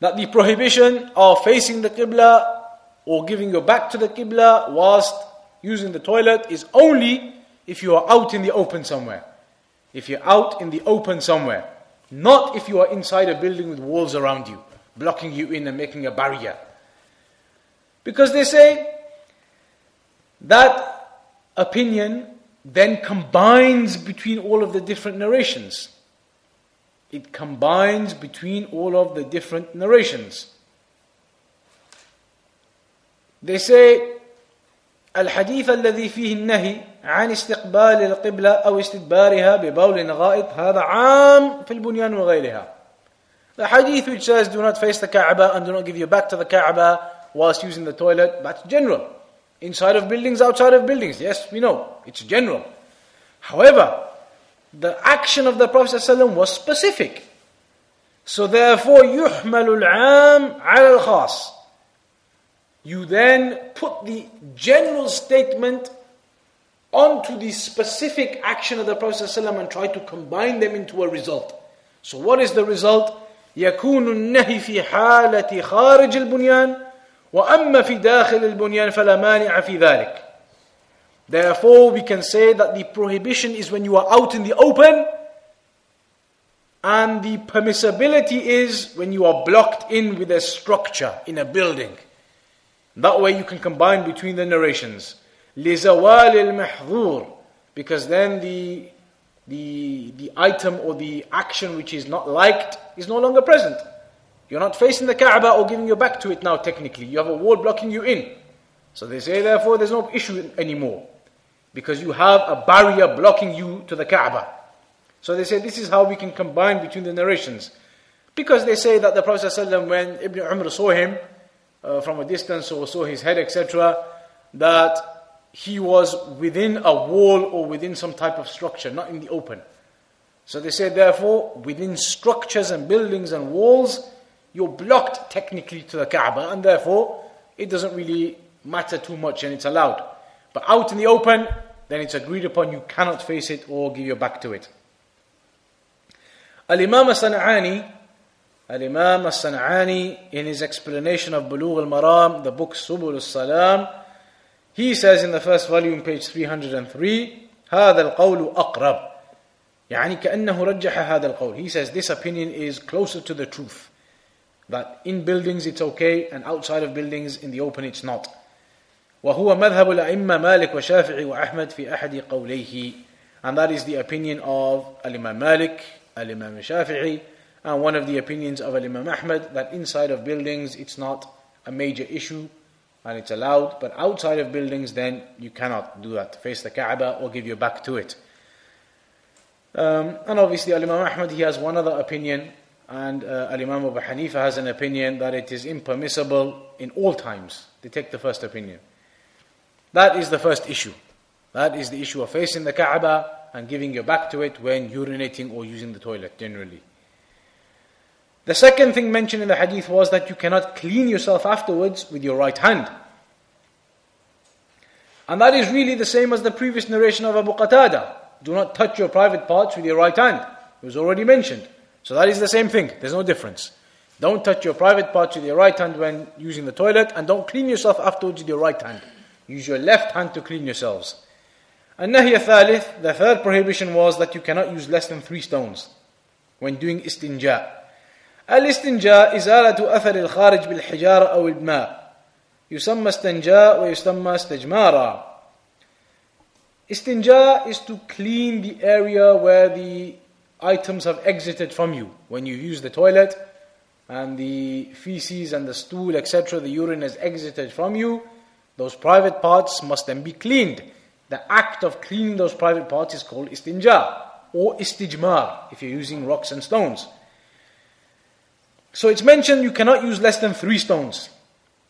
S1: that the prohibition of facing the Qibla or giving your back to the Qibla whilst using the toilet is only if you are out in the open somewhere If you're out in the open somewhere. Not if you are inside a building with walls around you, blocking you in and making a barrier. Because they say that opinion then combines between all of the different narrations. It combines between all of the different narrations. They say الحديث الذي فيه النهي عن استقبال القبلة أو استدبارها ببول غائط هذا عام في البنيان وغيرها. The hadith which says do not face the Kaaba and do not give your back to the Kaaba whilst using the toilet, that's general. Inside of buildings, outside of buildings, yes, we know, it's general. However, the action of the Prophet ﷺ was specific. So therefore, يحمل العام على الخاص. You then put the general statement onto the specific action of the Prophet ﷺ and try to combine them into a result. So what is the result? يكون النهي في حالة خارج البنيان وأما في داخل البنيان فلا مانع في ذلك. Therefore, we can say that the prohibition is when you are out in the open, and the permissibility is when you are blocked in with a structure in a building. That way you can combine between the narrations. لِزَوَالِ الْمَحْظُورِ Because then the, the, the item or the action which is not liked is no longer present. You're not facing the Kaaba or giving your back to it now technically. You have a wall blocking you in. So they say therefore there's no issue anymore. Because you have a barrier blocking you to the Kaaba. So they say this is how we can combine between the narrations. Because they say that the Prophet ﷺ, when Ibn Umar saw him uh, from a distance or saw his head, etc., that he was within a wall or within some type of structure, not in the open. So they say, therefore, within structures and buildings and walls, you're blocked technically to the Kaaba, and therefore, it doesn't really matter too much and it's allowed. But out in the open, then it's agreed upon you cannot face it or give your back to it. Al Imam Sana'ani, Al Imam Sana'ani, in his explanation of Bulugh al Maram, the book Subul al Salam, he says in the first volume, page 303, هذا القول أقرب. يعني كأنه رجح هذا القول. He says this opinion is closer to the truth. That in buildings it's okay and outside of buildings in the open it's not. وهو مذهب الأئمة مالك وشافعي وأحمد في أحد قوليه. And that is the opinion of Al-Imam Malik, Al-Imam Shafi'i, and one of the opinions of Al-Imam Ahmad that inside of buildings it's not a major issue and it's allowed, but outside of buildings, then you cannot do that. Face the Kaaba or give your back to it. Um, and obviously, Al Imam Ahmad he has one other opinion, and uh, Al Imam Abu Hanifa has an opinion that it is impermissible in all times. They take the first opinion. That is the first issue. That is the issue of facing the Kaaba and giving your back to it when urinating or using the toilet generally. The second thing mentioned in the hadith was that you cannot clean yourself afterwards with your right hand. And that is really the same as the previous narration of Abu Qatada. Do not touch your private parts with your right hand. It was already mentioned. So that is the same thing. There's no difference. Don't touch your private parts with your right hand when using the toilet, and don't clean yourself afterwards with your right hand. Use your left hand to clean yourselves. And Nahiya Thalith, the third prohibition was that you cannot use less than three stones when doing istinja. الاستنجاء إزالة أثر الخارج بالحجارة أو الماء يسمى استنجاء ويسمى استجمارا Istinja is to clean the area where the items have exited from you. When you use the toilet and the feces and the stool, etc., the urine has exited from you, those private parts must then be cleaned. the act of cleaning those private parts is called istinja or istijmar if you're using rocks and stones. So it's mentioned you cannot use less than three stones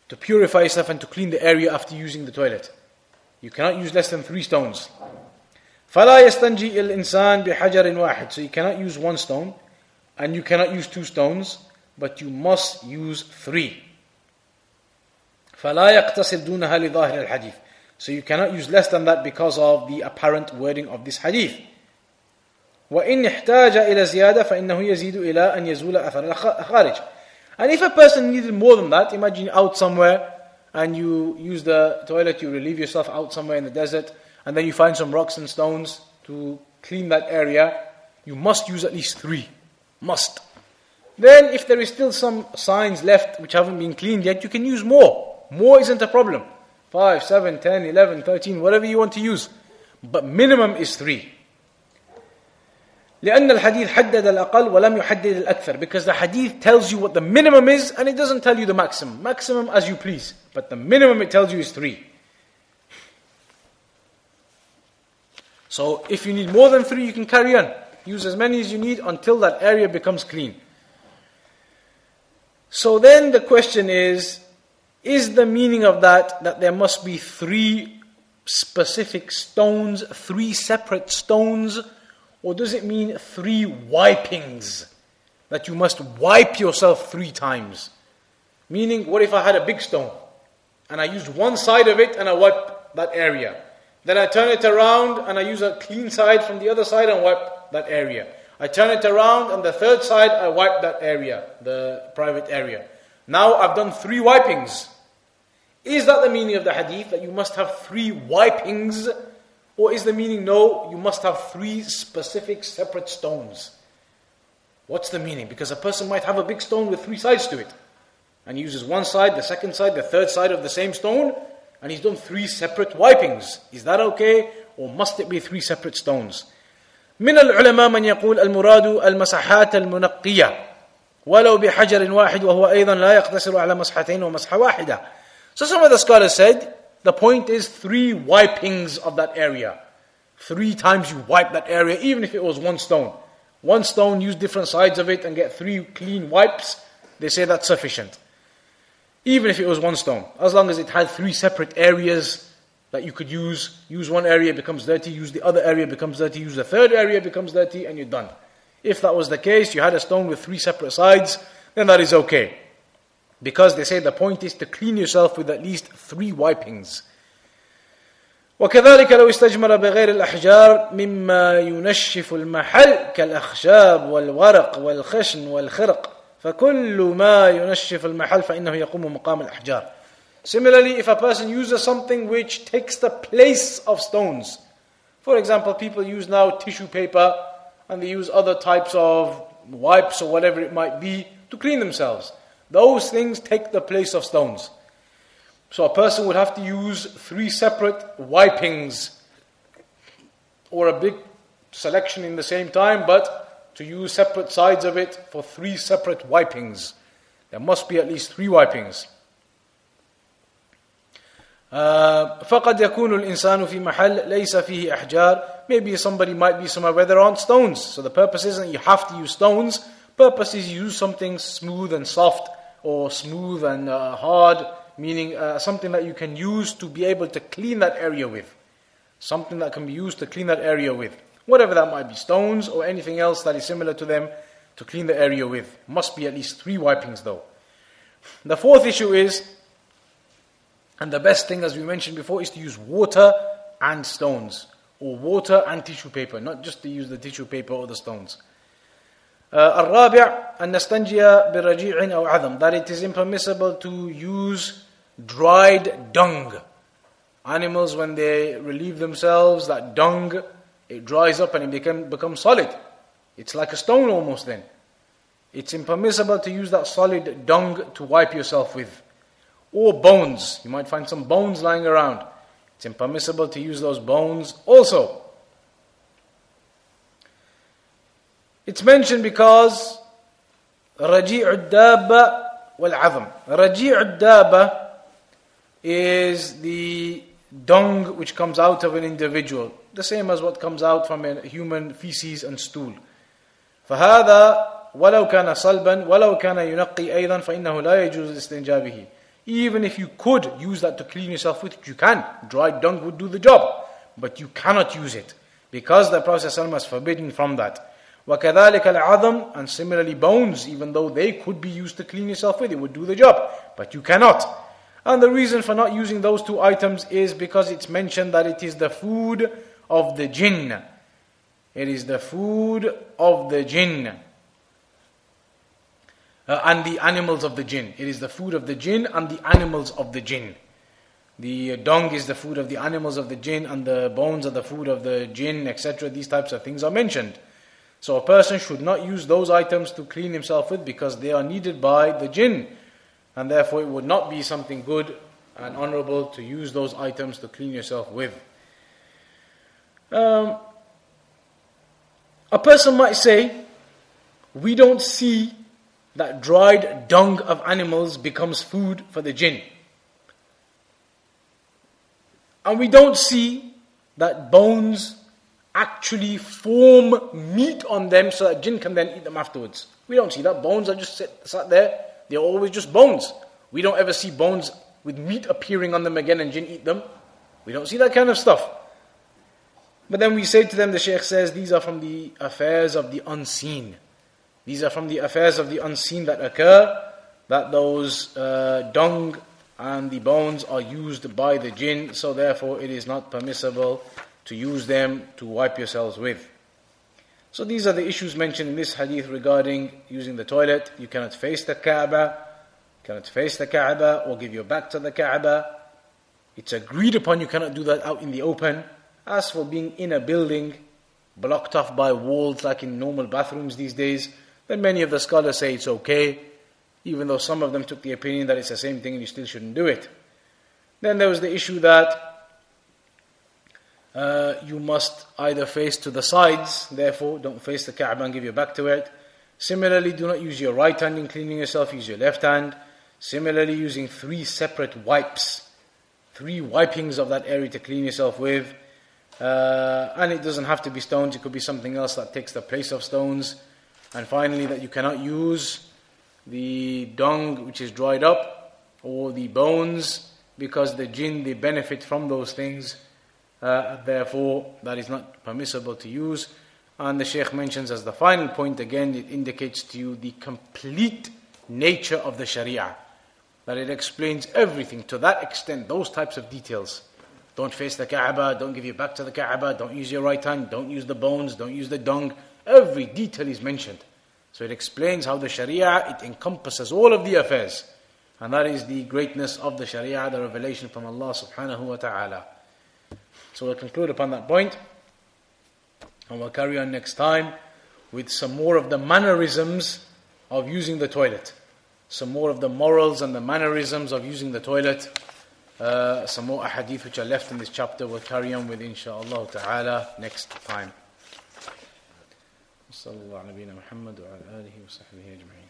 S1: to purify yourself and to clean the area after using the toilet. You cannot use less than three stones. فلا يستنجي الإنسان بحجر واحد. So you cannot use one stone and you cannot use two stones, but you must use three. فلا يقتصر دونها لظاهر الحديث. So you cannot use less than that because of the apparent wording of this hadith. وإن احتاج إلى زيادة فإنه يزيد إلى أن يزول أثر الخارج. And if a person needed more than that, imagine out somewhere and you use the toilet, you relieve yourself out somewhere in the desert, and then you find some rocks and stones to clean that area, you must use at least three. Must. Then, if there is still some signs left which haven't been cleaned yet, you can use more. More isn't a problem. 5, 7, 10, 11, 13, whatever you want to use. But minimum is three. لأن الحديث حدد الأقل ولم يحدد الأكثر because the hadith tells you what the minimum is and it doesn't tell you the maximum. Maximum as you please. But the minimum it tells you is three. So if you need more than three, you can carry on. Use as many as you need until that area becomes clean. So then the question is is the meaning of that that there must be three specific stones, three separate stones, or does it mean three wipings? That you must wipe yourself three times? Meaning, what if I had a big stone and I use one side of it and I wipe that area? Then I turn it around and I use a clean side from the other side and wipe that area. I turn it around and the third side I wipe that area, the private area. Now I've done three wipings. Is that the meaning of the hadith that you must have three wipings? Or is the meaning no, you must have three specific separate stones? What's the meaning? Because a person might have a big stone with three sides to it and uses one side, the second side, the third side of the same stone, and he's done three separate wipings. Is that okay? Or must it be three separate stones? من العلماء من يقول المراد المسحات المنقية ولو بحجر واحد وهو أيضا لا يقتصر على مسحتين ومسحة واحدة. So some of the scholars said the point is three wipings of that area. Three times you wipe that area, even if it was one stone. One stone, use different sides of it and get three clean wipes. They say that's sufficient. Even if it was one stone. As long as it had three separate areas that you could use. Use one area, becomes dirty. Use the other area, becomes dirty. Use the third area, becomes dirty, and you're done. If that was the case, you had a stone with three separate sides, then that is okay. Because they say the point is to clean yourself with at least three wipings. وكذلك لو استجمر بغير الأحجار مما ينشف المحل كالأخشاب والورق والخشن والخرق فكل ما ينشف المحل فإنه يقوم مقام الأحجار Similarly, if a person uses something which takes the place of stones, for example, people use now tissue paper and they use other types of wipes or whatever it might be to clean themselves. Those things take the place of stones. So a person would have to use three separate wipings or a big selection in the same time, but to use separate sides of it for three separate wipings. There must be at least three wipings. فقد يكون الإنسان في محل ليس فيه أحجار maybe somebody might be somewhere where there aren't stones so the purpose isn't you have to use stones purpose is you use something smooth and soft or smooth and uh, hard, meaning uh, something that you can use to be able to clean that area with. Something that can be used to clean that area with. Whatever that might be, stones or anything else that is similar to them to clean the area with. Must be at least three wipings though. The fourth issue is, and the best thing as we mentioned before, is to use water and stones. Or water and tissue paper, not just to use the tissue paper or the stones. الرابع أن نستنجي برجيع أو عظم that it is impermissible to use dried dung animals when they relieve themselves that dung it dries up and it become, becomes solid it's like a stone almost then it's impermissible to use that solid dung to wipe yourself with or bones you might find some bones lying around it's impermissible to use those bones also It's mentioned because رجيع الدابة والعظم. رجيع الدابة is the dung which comes out of an individual, the same as what comes out from a human feces and stool. فهذا ولو كان صلبا ولو كان ينقي أيضا فإنه لا يجوز الاستنجاء به. Even if you could use that to clean yourself with, you can. Dried dung would do the job, but you cannot use it because the Prophet ﷺ has forbidden from that. وكذلك العظم and similarly bones, even though they could be used to clean yourself with, it would do the job, but you cannot. And the reason for not using those two items is because it's mentioned that it is the food of the jinn. It is the food of the jinn. Uh, and the animals of the jinn. It is the food of the jinn and the animals of the jinn. The dung is the food of the animals of the jinn, and the bones are the food of the jinn, etc. These types of things are mentioned. So a person should not use those items to clean himself with because they are needed by the jinn. And therefore, it would not be something good and honorable to use those items to clean yourself with. Um, a person might say, We don't see that dried dung of animals becomes food for the jinn. And we don't see that bones actually form meat on them so that jinn can then eat them afterwards. We don't see that. Bones are just sit, sat there. They're always just bones. We don't ever see bones with meat appearing on them again and jinn eat them. We don't see that kind of stuff. But then we say to them, the Shaykh says, these are from the affairs of the unseen. These are from the affairs of the unseen that occur, that those uh, dung and the bones are used by the jinn, so therefore it is not permissible to use them to wipe yourselves with. So these are the issues mentioned in this hadith regarding using the toilet. You cannot face the Kaaba, cannot face the Kaaba or give your back to the Kaaba. It's agreed upon you cannot do that out in the open. As for being in a building, blocked off by walls like in normal bathrooms these days, then many of the scholars say it's okay, even though some of them took the opinion that it's the same thing and you still shouldn't do it. Then there was the issue that uh, you must either face to the sides, therefore, don't face the Kaaba and give your back to it. Similarly, do not use your right hand in cleaning yourself, use your left hand. Similarly, using three separate wipes, three wipings of that area to clean yourself with. Uh, and it doesn't have to be stones, it could be something else that takes the place of stones. And finally, that you cannot use the dung which is dried up or the bones because the jinn they benefit from those things uh, therefore, that is not permissible to use. And the Shaykh mentions as the final point again, it indicates to you the complete nature of the Sharia. That it explains everything to that extent, those types of details. Don't face the Kaaba, don't give your back to the Kaaba, don't use your right hand, don't use the bones, don't use the dung. Every detail is mentioned. So it explains how the Sharia, it encompasses all of the affairs. And that is the greatness of the Sharia, the revelation from Allah subhanahu wa ta'ala. So we'll conclude upon that point, and we'll carry on next time with some more of the mannerisms of using the toilet. Some more of the morals and the mannerisms of using the toilet. Uh, some more ahadith which are left in this chapter we'll carry on with inshaAllah ta'ala next time. صلى الله على نبينا محمد وعلى آله وصحبه أجمعين